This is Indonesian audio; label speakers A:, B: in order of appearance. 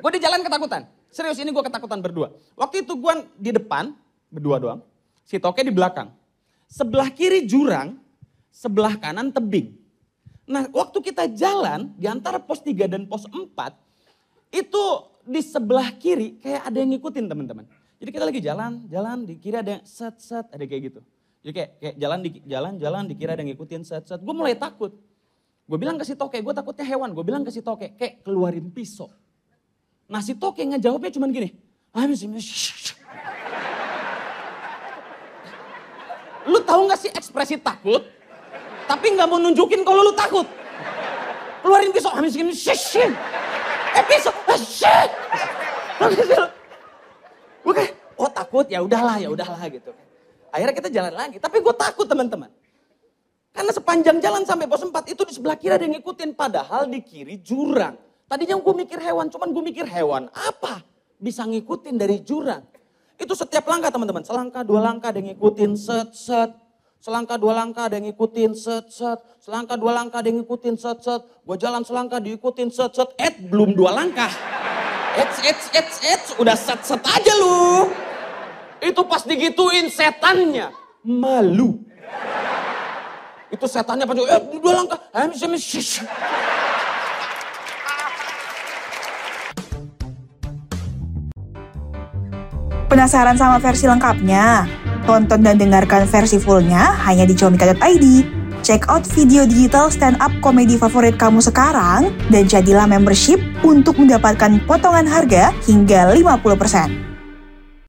A: Gue di jalan ketakutan. Serius ini gue ketakutan berdua. Waktu itu gue di depan, berdua doang. Si Toke di belakang. Sebelah kiri jurang, sebelah kanan tebing. Nah waktu kita jalan di antara pos 3 dan pos 4, itu di sebelah kiri kayak ada yang ngikutin teman-teman. Jadi kita lagi jalan, jalan, di kiri ada yang set, set, ada kayak gitu. Jadi kayak, kayak jalan, di, jalan, jalan, di kiri ada yang ngikutin set, set. Gue mulai takut. Gue bilang ke si Toke, gue takutnya hewan. Gue bilang ke si Toke, kayak keluarin pisau. Nah si Toke ngejawabnya cuman gini. Lu tahu gak sih ekspresi takut? Tapi nggak mau nunjukin kalau lu takut. Keluarin pisau, habis gini, Eh pisau. Gue kayak, oh takut ya udahlah ya udahlah gitu. Akhirnya kita jalan lagi, tapi gue takut teman-teman. Karena sepanjang jalan sampai pos 4 itu di sebelah kiri ada yang ngikutin. Padahal di kiri jurang. Tadinya gue mikir hewan, cuman gue mikir hewan apa? Bisa ngikutin dari jurang. Itu setiap langkah teman-teman. Selangkah, dua langkah ada yang ngikutin, set, set. Selangkah dua langkah ada yang ngikutin, set, set. Selangkah dua langkah ada yang ngikutin, set, set. Gue jalan selangkah diikutin, set, set. Eh, belum dua langkah. Eits, eits, eits, eits. Udah set, set aja lu. Itu pas digituin setannya. Malu. Itu setannya pas eh, dua langkah.
B: Penasaran sama versi lengkapnya? Tonton dan dengarkan versi fullnya hanya di comika.id. Check out video digital stand-up komedi favorit kamu sekarang dan jadilah membership untuk mendapatkan potongan harga hingga 50%.